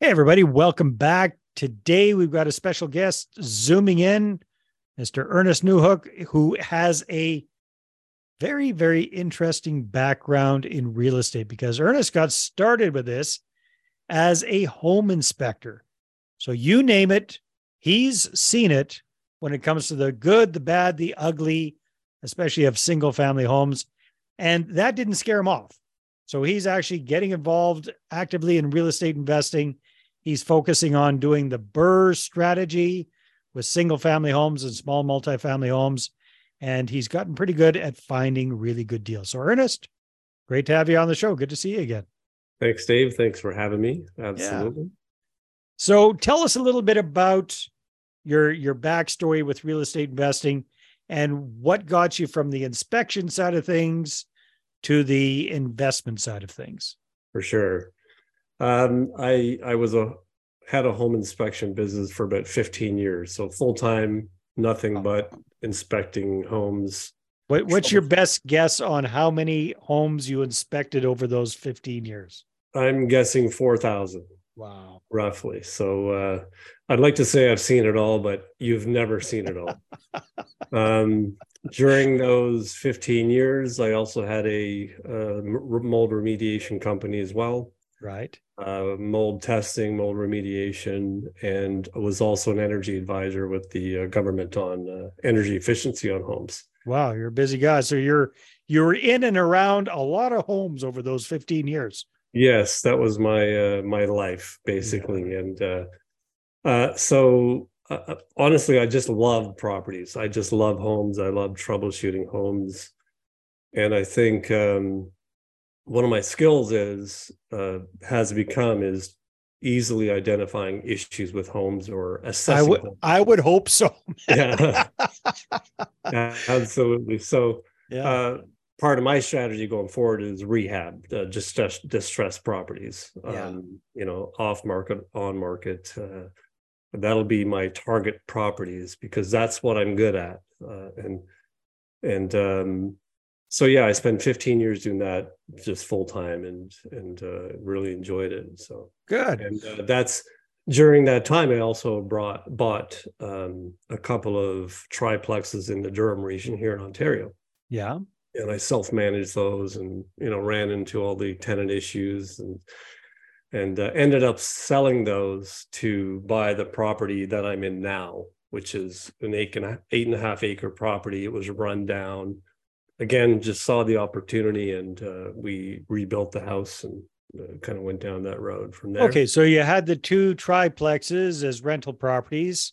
Hey, everybody, welcome back. Today we've got a special guest zooming in, Mr. Ernest Newhook, who has a very, very interesting background in real estate because Ernest got started with this as a home inspector. So you name it, he's seen it when it comes to the good, the bad, the ugly, especially of single family homes. And that didn't scare him off. So he's actually getting involved actively in real estate investing. He's focusing on doing the BRRRR strategy with single family homes and small multifamily homes. And he's gotten pretty good at finding really good deals. So, Ernest, great to have you on the show. Good to see you again. Thanks, Dave. Thanks for having me. Absolutely. Yeah. So, tell us a little bit about your your backstory with real estate investing and what got you from the inspection side of things to the investment side of things. For sure. Um, I I was a had a home inspection business for about 15 years, so full time, nothing but inspecting homes. What, what's your best guess on how many homes you inspected over those 15 years? I'm guessing 4,000. Wow. Roughly. So uh, I'd like to say I've seen it all, but you've never seen it all. um, during those 15 years, I also had a uh, mold remediation company as well. Right. Uh, mold testing, mold remediation, and was also an energy advisor with the uh, government on uh, energy efficiency on homes. Wow, you're a busy guy. So you're you're in and around a lot of homes over those 15 years. Yes, that was my uh, my life basically, yeah. and uh, uh, so uh, honestly, I just love properties. I just love homes. I love troubleshooting homes. And I think um, one of my skills is uh, has become is easily identifying issues with homes or assessing. I would, I would hope so. yeah. yeah, absolutely. So, yeah. Uh, part of my strategy going forward is rehab, uh, distressed, distressed properties. Yeah. Um, you know, off market, on market. Uh, that'll be my target properties because that's what I'm good at. Uh, and and um, so yeah, I spent 15 years doing that just full time and and uh, really enjoyed it. So good. And uh, that's during that time. I also brought bought um, a couple of triplexes in the Durham region here in Ontario. Yeah. And I self managed those, and you know ran into all the tenant issues and and uh, ended up selling those to buy the property that I'm in now, which is an eight and a, eight and a half acre property. It was run down. Again, just saw the opportunity, and uh, we rebuilt the house and uh, kind of went down that road from there. Okay, so you had the two triplexes as rental properties.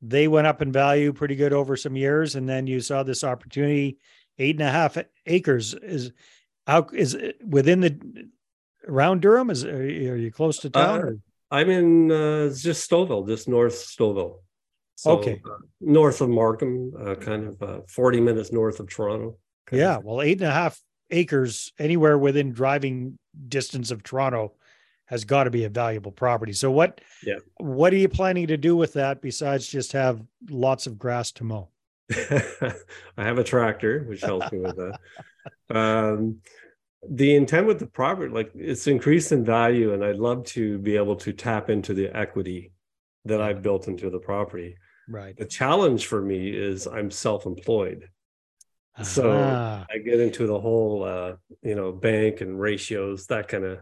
They went up in value pretty good over some years, and then you saw this opportunity. Eight and a half acres is how is within the around Durham? Is are you close to town? Uh, I'm in uh, just Stouffville, just north Stouffville. So, okay, uh, north of Markham, uh, kind of uh, 40 minutes north of Toronto. Yeah, well, eight and a half acres anywhere within driving distance of Toronto has got to be a valuable property. So what? Yeah. What are you planning to do with that besides just have lots of grass to mow? I have a tractor, which helps me with that. Um, the intent with the property like it's increased in value and i'd love to be able to tap into the equity that i've built into the property. Right. The challenge for me is i'm self-employed. So ah. i get into the whole uh, you know bank and ratios that kind of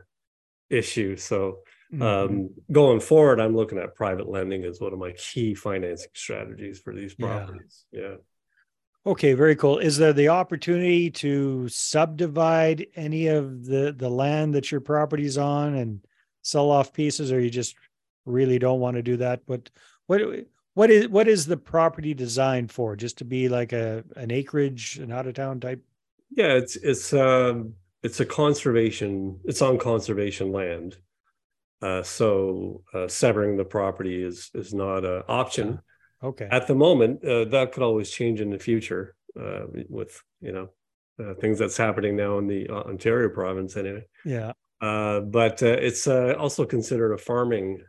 issue. So mm-hmm. um, going forward i'm looking at private lending as one of my key financing strategies for these properties. Yeah, yeah. Okay, very cool. Is there the opportunity to subdivide any of the the land that your property's on and sell off pieces, or you just really don't want to do that? But what what is what is the property designed for? Just to be like a an acreage, an out of town type? Yeah, it's it's um it's a conservation. It's on conservation land, uh, so uh, severing the property is is not an option. Okay. At the moment, uh, that could always change in the future uh, with you know uh, things that's happening now in the uh, Ontario province anyway. Yeah. Uh, but uh, it's also considered a farming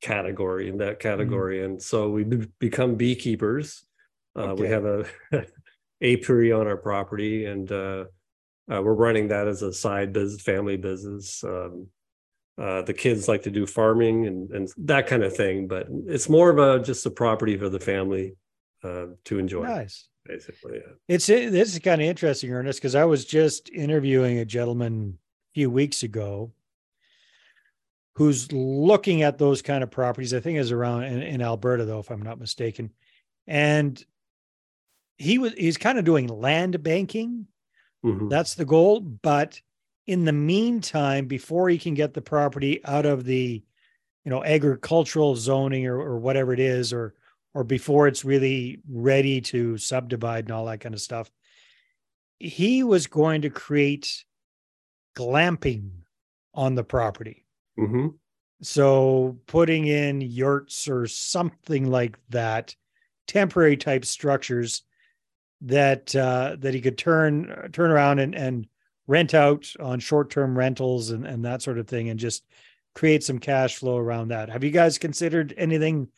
category in that category, mm-hmm. and so we become beekeepers. Okay. We have a apiary on our property, and we're running that as a side business, family business. Um, uh, the kids like to do farming and, and that kind of thing, but it's more of a just a property for the family uh, to enjoy. Nice. Basically, yeah. It's this is kind of interesting, Ernest, because I was just interviewing a gentleman a few weeks ago who's looking at those kind of properties. I think is around in, in Alberta, though, if I'm not mistaken. And he was he's kind of doing land banking. Mm-hmm. That's the goal. But in the meantime, before he can get the property out of the, you know, agricultural zoning or, or whatever it is, or or before it's really ready to subdivide and all that kind of stuff, he was going to create glamping on the property. Mm-hmm. So putting in yurts or something like that, temporary type structures that uh, that he could turn turn around and, and rent out on short term rentals and, and that sort of thing, and just create some cash flow around that. Have you guys considered anything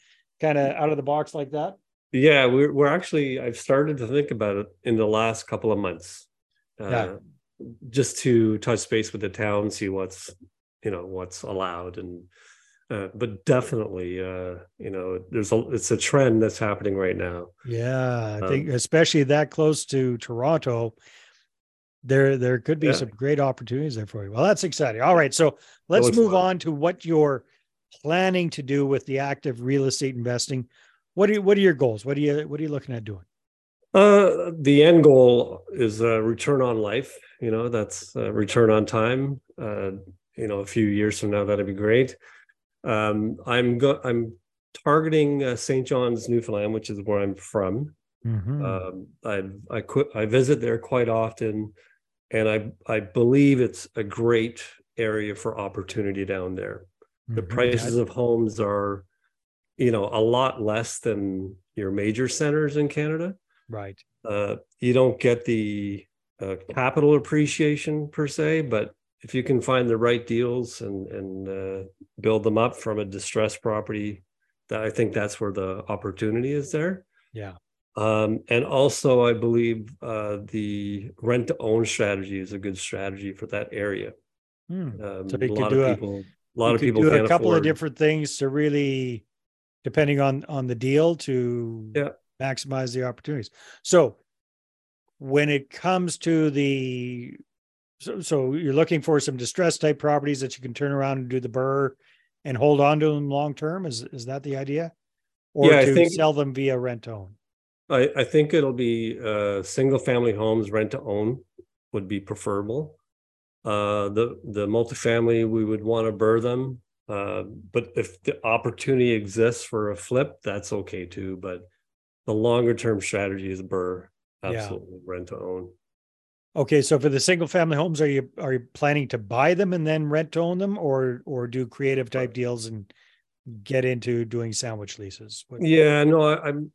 kind of out of the box like that? Yeah, we're we're actually I've started to think about it in the last couple of months. Uh, yeah. just to touch base with the town, see what's you know what's allowed and uh, but definitely uh, you know there's a it's a trend that's happening right now yeah i um, think especially that close to toronto there there could be yeah. some great opportunities there for you. Well that's exciting. All right so let's move fun. on to what you're planning to do with the active real estate investing. What are you, what are your goals? What are you what are you looking at doing? Uh, the end goal is a return on life you know that's a return on time. Uh, you know a few years from now that'd be great. Um, i'm go- i'm targeting uh, st john's newfoundland which is where i'm from. Mm-hmm. um, i i quit i visit there quite often and i i believe it's a great area for opportunity down there mm-hmm. the prices of homes are you know a lot less than your major centers in canada right uh, you don't get the uh, capital appreciation per se but if you can find the right deals and and uh, build them up from a distressed property, that I think that's where the opportunity is there. Yeah. Um, and also, I believe uh, the rent to own strategy is a good strategy for that area. Hmm. Um, so a lot of people, a, lot of people do a couple afford. of different things to really, depending on on the deal, to yeah. maximize the opportunities. So, when it comes to the so, so you're looking for some distressed type properties that you can turn around and do the BRRRR and hold on to them long term. Is is that the idea? Or yeah, to think, sell them via rent own? I, I think it'll be uh, single family homes rent to own would be preferable. Uh, the the multifamily we would want to BRRRR them, uh, but if the opportunity exists for a flip, that's okay too. But the longer term strategy is BRRRR, absolutely yeah. rent to own. Okay, so for the single family homes, are you are you planning to buy them and then rent to own them, or or do creative type deals and get into doing sandwich leases? What- yeah, no, I, am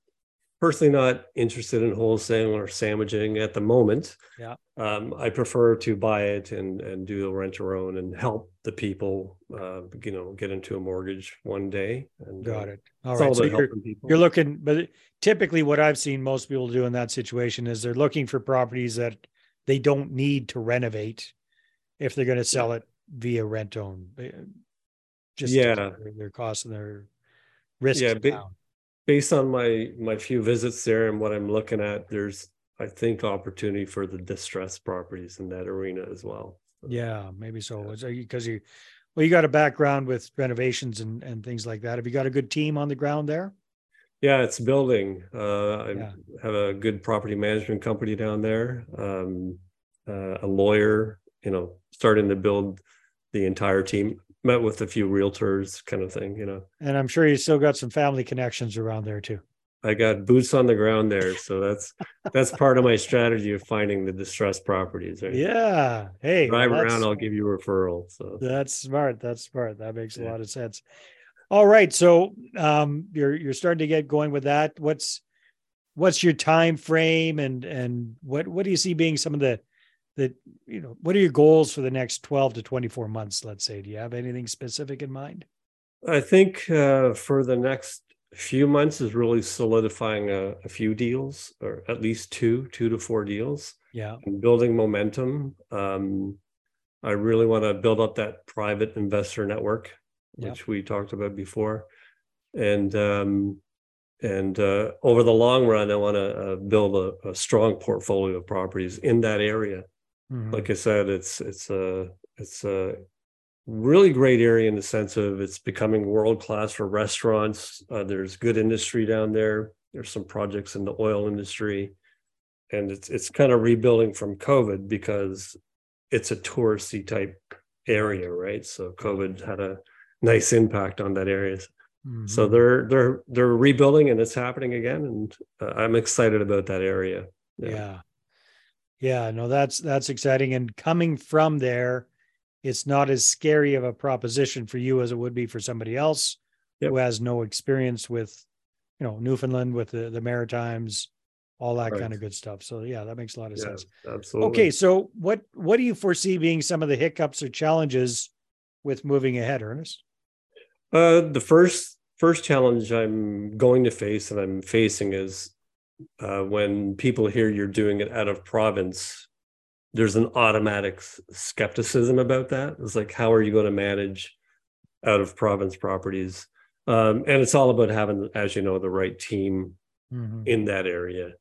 personally not interested in wholesaling or sandwiching at the moment. Yeah, um, I prefer to buy it and and do a rent to own and help the people, uh, you know, get into a mortgage one day. And got uh, it. All right, all so you're, you're looking, but typically, what I've seen most people do in that situation is they're looking for properties that they don't need to renovate if they're going to sell it via rent own. Just yeah, their, costs and their risk. Yeah, based on my my few visits there and what I'm looking at, there's I think opportunity for the distressed properties in that arena as well. Yeah, maybe so. Because you, well, you got a background with renovations and and things like that. Have you got a good team on the ground there? Yeah, it's building. Uh, I yeah. have a good property management company down there, um, uh, a lawyer, you know, starting to build the entire team. Met with a few realtors, kind of thing, you know. And I'm sure you still got some family connections around there too. I got boots on the ground there, so that's that's part of my strategy of finding the distressed properties. Right? Yeah. Hey, drive well, around, I'll give you a referral. So that's smart. That's smart. That makes a lot of sense. All right, so um, you're you're starting to get going with that. What's what's your time frame and and what what do you see being some of the the you know what are your goals for the next 12 to 24 months let's say? Do you have anything specific in mind? I think uh, for the next few months is really solidifying a, a, few deals or at least two two to four deals. Yeah. And building momentum. Um, I really want to build up that private investor network, which yep. we talked about before, and um, and uh, over the long run, I want to uh, build a, a, strong portfolio of properties in that area. Mm-hmm. Like I said, it's it's a it's a really great area in the sense of it's becoming world class for restaurants. Uh, there's good industry down there. There's some projects in the oil industry, and it's it's kind of rebuilding from COVID because it's a touristy type area, right? So COVID had a nice impact on that area. Mm-hmm. So they're they're they're rebuilding and it's happening again, and uh, I'm excited about that area. Yeah. yeah, yeah, no, that's that's exciting. And coming from there, it's not as scary of a proposition for you as it would be for somebody else yep. who has no experience with you know Newfoundland with the, the Maritimes, all that right. kind of good stuff. So yeah, that makes a lot of yeah, sense. Absolutely. Okay, so what what do you foresee being some of the hiccups or challenges with moving ahead, Ernest? Uh, the first first challenge I'm going to face and I'm facing is uh, when people hear you're doing it out of province. There's an automatic skepticism about that. It's like, how are you going to manage out of province properties? Um, and it's all about having, as you know, the right team mm-hmm. in that area.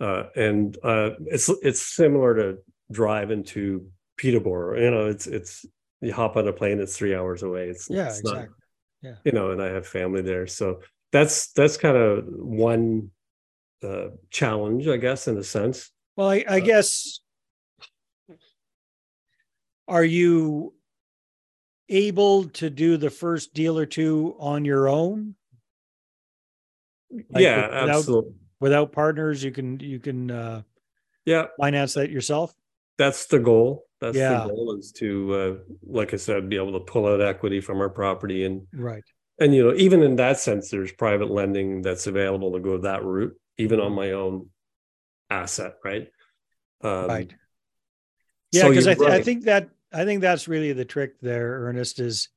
Uh, and uh, it's it's similar to drive into Peterborough. You know, it's it's you hop on a plane, it's three hours away. It's yeah, it's exactly. Not, yeah, you know, and I have family there, so that's that's kind of one uh, challenge, I guess, in a sense. Well, I, I uh, guess are you able to do the first deal or two on your own? Like yeah, without, absolutely. Without partners, you can you can uh, yeah finance that yourself. That's the goal. That's yeah. the goal is to, uh, like I said, be able to pull out equity from our property and right. And you know, even in that sense, there's private lending that's available to go that route, even on my own asset, right? Um, right. Yeah, because so I, th- right. I think that I think that's really the trick there, Ernest. Is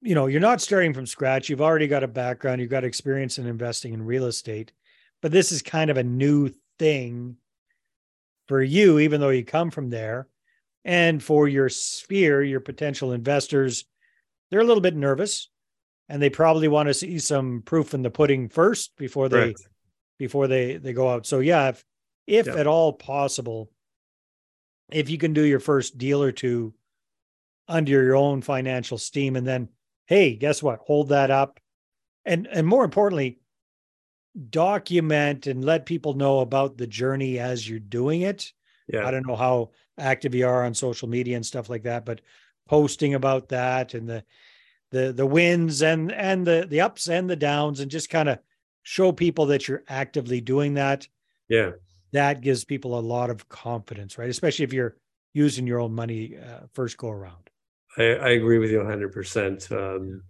you know, you're not starting from scratch. You've already got a background, you've got experience in investing in real estate, but this is kind of a new thing for you, even though you come from there. And for your sphere, your potential investors, they're a little bit nervous and they probably want to see some proof in the pudding first before they right. before they they go out. So yeah, if if yeah. at all possible, if you can do your first deal or two under your own financial steam and then hey, guess what? Hold that up. And and more importantly, document and let people know about the journey as you're doing it. Yeah. I don't know how active you are on social media and stuff like that, but posting about that and the the the wins and and the the ups and the downs and just kind of show people that you're actively doing that. Yeah. That gives people a lot of confidence, right? Especially if you're using your own money uh, first go around. I, I agree with you 100%. Um,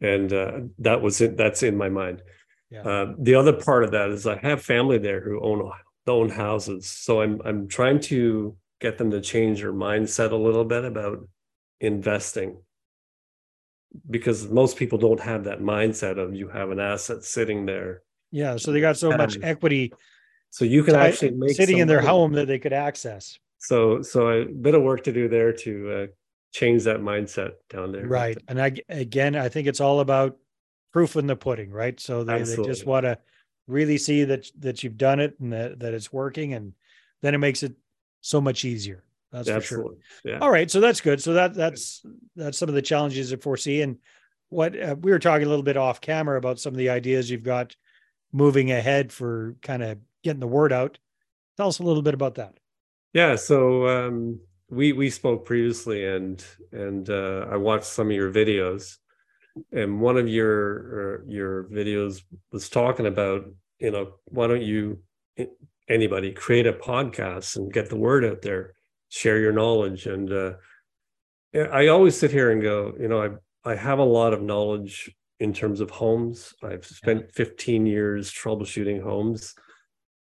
and uh, that was it. That's in my mind. Yeah. Uh, the other part of that is I have family there who own own houses, so I'm I'm trying to get them to change their mindset a little bit about investing because most people don't have that mindset of you have an asset sitting there. Yeah, so they got so much equity. So you can actually make sitting in their money. home that they could access. So so a bit of work to do there to uh, change that mindset down there. Right, and I again I think it's all about proof in the pudding, right? So they, they just want to really see that that you've done it and that, that it's working, and then it makes it so much easier. That's Absolutely. for sure. Yeah. All right, so that's good. So that that's that's some of the challenges I foresee, and what uh, we were talking a little bit off camera about some of the ideas you've got moving ahead for kind of getting the word out. Tell us a little bit about that. Yeah, so um, we we spoke previously, and and uh, I watched some of your videos, and one of your your videos was talking about you know why don't you anybody create a podcast and get the word out there share your knowledge. And uh, i always sit here and go you know i i have a lot of knowledge in terms of homes. I've spent 15 years troubleshooting homes.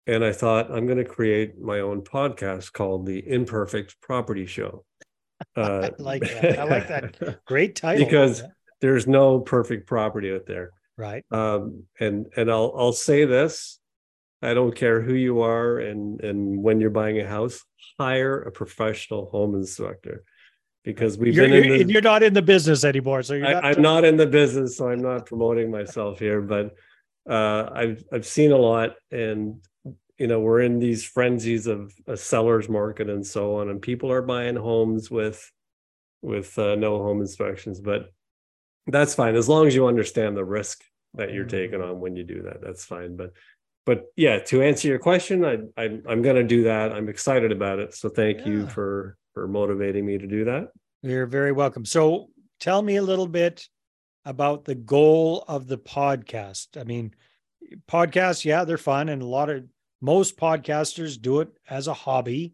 And i thought i'm going to create my own podcast called the imperfect property show. Uh, I like that. I like that. Great title. Because there's no perfect property out there. Right. Um, and and i'll i'll say this I don't care who you are and and when you're buying a house, hire a professional home inspector because we've you're, been in the, you're not in the business anymore. So you're I, am not in the business, so I'm not promoting myself here, but uh, I've I've seen a lot, and you know we're in these frenzies of a seller's market and so on, and people are buying homes with with uh, no home inspections, but that's fine as long as you understand the risk that you're taking mm-hmm. on when you do that. That's fine, but but yeah, to answer your question, I, I am going to do that. I'm excited about it. So thank yeah. you for for motivating me to do that. You're very welcome. So tell me a little bit about the goal of the podcast. I mean, podcasts, yeah, they're fun, and a lot of most podcasters do it as a hobby,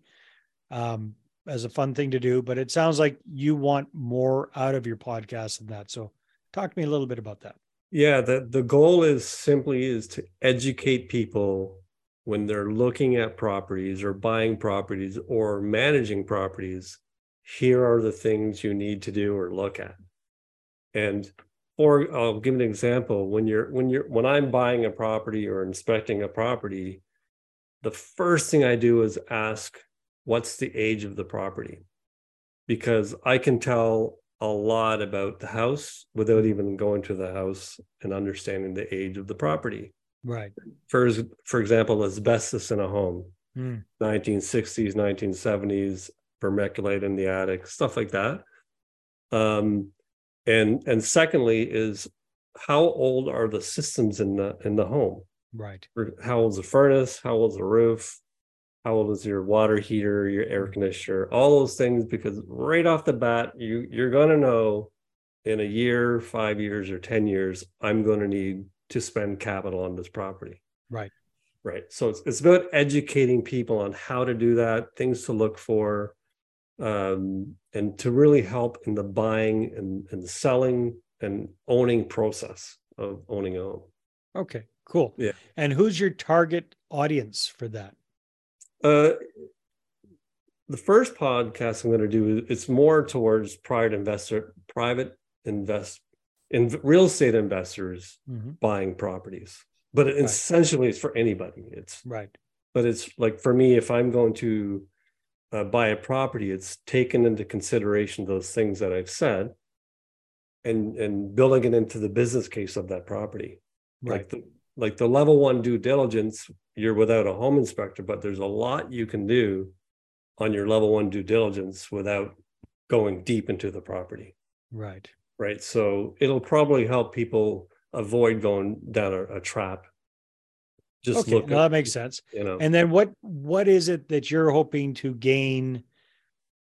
um, as a fun thing to do. But it sounds like you want more out of your podcast than that. So talk to me a little bit about that. Yeah, the, the goal is simply is to educate people when they're looking at properties or buying properties or managing properties. Here are the things you need to do or look at. And or I'll give an example. When you're when you're when I'm buying a property or inspecting a property, the first thing I do is ask what's the age of the property? Because I can tell a lot about the house without even going to the house and understanding the age of the property. Right. For for example, asbestos in a home, mm. 1960s, 1970s, vermiculite in the attic, stuff like that. Um, and and secondly is how old are the systems in the in the home? Right. How old's the furnace? How old's the roof? How old is your water heater your air mm-hmm. conditioner? All those things because right off the bat you you're going to know in a year five years or ten years i'm going to need to spend capital on this property. Right. Right. So it's, it's about educating people on how to do that things to look for um, and to really help in the buying and, and selling and owning process of owning a home. Okay cool. Yeah. And who's your target audience for that uh, the first podcast I'm going to do it's more towards private investor, private invest in real estate investors mm-hmm. buying properties. But it, right. essentially, it's for anybody. It's right. But it's like for me, if I'm going to uh, buy a property, it's taken into consideration those things that I've said, and and building it into the business case of that property. Right. Like the like the level one due diligence you're without a home inspector, but there's a lot you can do on your level one due diligence without going deep into the property. Right. Right. So it'll probably help people avoid going down a, a trap. Just okay, look. No, at, that makes sense. You know. And then what what is it that you're hoping to gain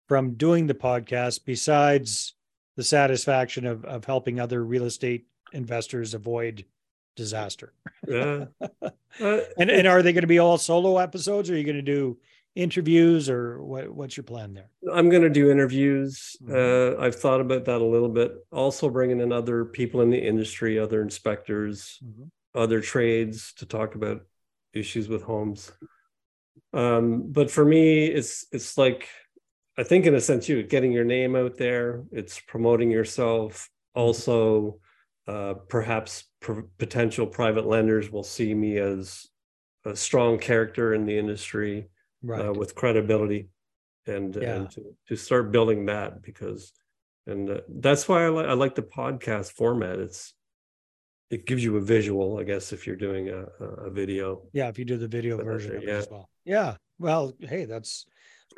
from doing the podcast besides the satisfaction of of helping other real estate investors avoid disaster. Yeah. Uh, and and are they going to be all solo episodes? Or are you going to do interviews, or what, what's your plan there? I'm going to do interviews. Mm-hmm. Uh, I've thought about that a little bit. Also, bringing in other people in the industry, other inspectors, mm-hmm. other trades to talk about issues with homes. Um, but for me, it's it's like I think in a sense, you getting your name out there. It's promoting yourself. Mm-hmm. Also uh, perhaps potential private lenders will see me as a strong character in the industry uh, right. uh, with credibility and, yeah. and to, to, start building that because and uh, that's why I, li- I like the podcast format. It's it gives you a visual i guess if you're doing a, a video. Yeah if you do the video version of it as well. Yeah well hey that's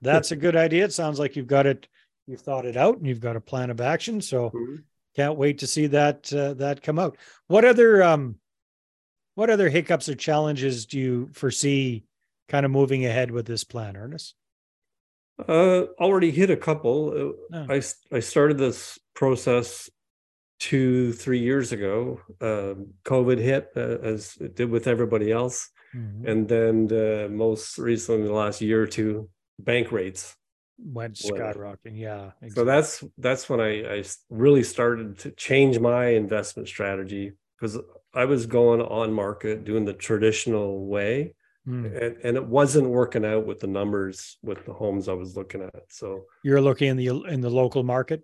that's a good idea. It sounds like you've got it you've thought it out and you've got a plan of action. So mm-hmm can't wait to see that uh, that come out. What other um, what other hiccups or challenges do you foresee kind of moving ahead with this plan, Ernest? Uh, already hit a couple. Uh. I I started this process two three years ago. Um, COVID hit uh, as it did with everybody else, mm-hmm. and then uh, most recently, the last year or two, bank rates went skyrocketing. Yeah. Exactly. So that's that's when I, I really started to change my investment strategy because I was going on market doing the traditional way. Mm. And, and it wasn't working out with the numbers with the homes I was looking at. So you're looking in the in the local market,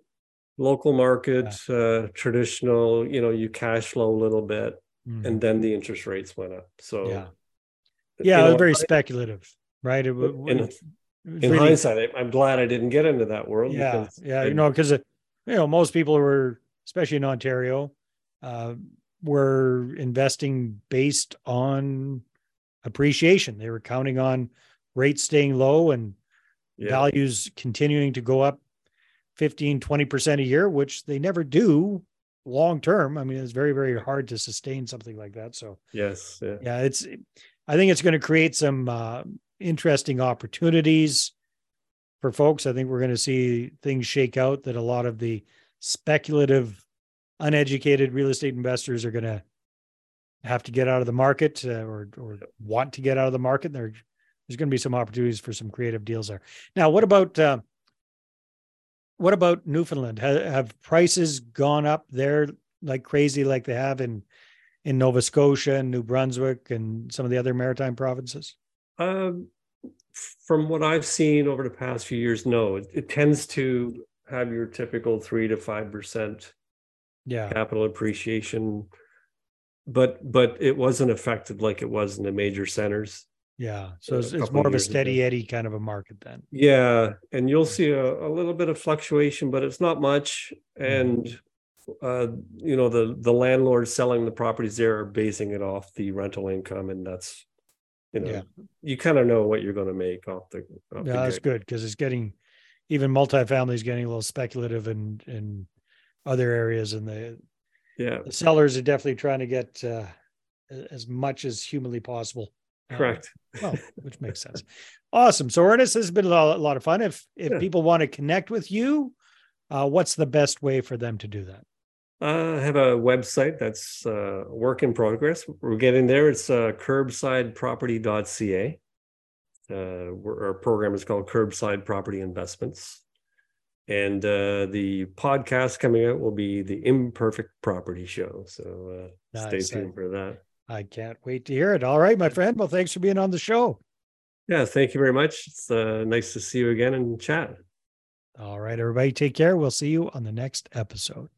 local market, yeah. uh, traditional. You know, you cash flow a little bit, mm. and then the interest rates went up. So yeah, Yeah, know, it was very I, speculative, right? It in really, hindsight, I'm glad I didn't get into that world. Yeah, yeah, I, you know, because you know most people were, especially in Ontario, uh, were investing based on appreciation. They were counting on rates staying low and yeah. values continuing to go up 15, 20% a year, which they never do long term. I mean, it's very, very hard to sustain something like that. So, yes. Yeah, yeah it's, I think it's going to create some uh, interesting opportunities for folks. I think we're going to see things shake out that a lot of the speculative, uneducated real estate investors are going to have to get out of the market uh, or, or want to get out of the market. There, there's going to be some opportunities for some creative deals there. Now, what about, uh, what about Newfoundland? Have, have, prices gone up there like crazy, like they have in in Nova Scotia and New Brunswick and some of the other maritime provinces? Um, from what I've seen over the past few years, no. It, it tends to have your typical three to five percent, yeah, capital appreciation, but but it wasn't affected like it was in the major centers. Yeah. So it's, it's more of a steady ago. Eddie kind of a market then. Yeah. And you'll see a, a little bit of fluctuation, but it's not much. And mm-hmm. uh, you know, the the landlords selling the properties there are basing it off the rental income, and that's you know, yeah. you kind of know what you're going to make off the. Off yeah, the that's good because it's getting even multifamily is getting a little speculative in in other areas, and the yeah the sellers are definitely trying to get uh, as much as humanly possible Correct. well, which makes sense. Awesome. So Ernest, this has been a lot, a lot of fun. If if yeah. people want to connect with you, uh, what's the best way for them to do that? Uh, I have a website that's uh, work in progress. We're getting there. It's uh, curbsideproperty.ca. Uh, our program is called Curbside Property Investments. And uh, the podcast coming out will be the Imperfect Property Show. So uh, nice. stay tuned for that. I can't wait to hear it. All right, my friend. Well, thanks for being on the show. Yeah, thank you very much. It's uh, nice to see you again and chat. All right, everybody, take care. We'll see you on the next episode.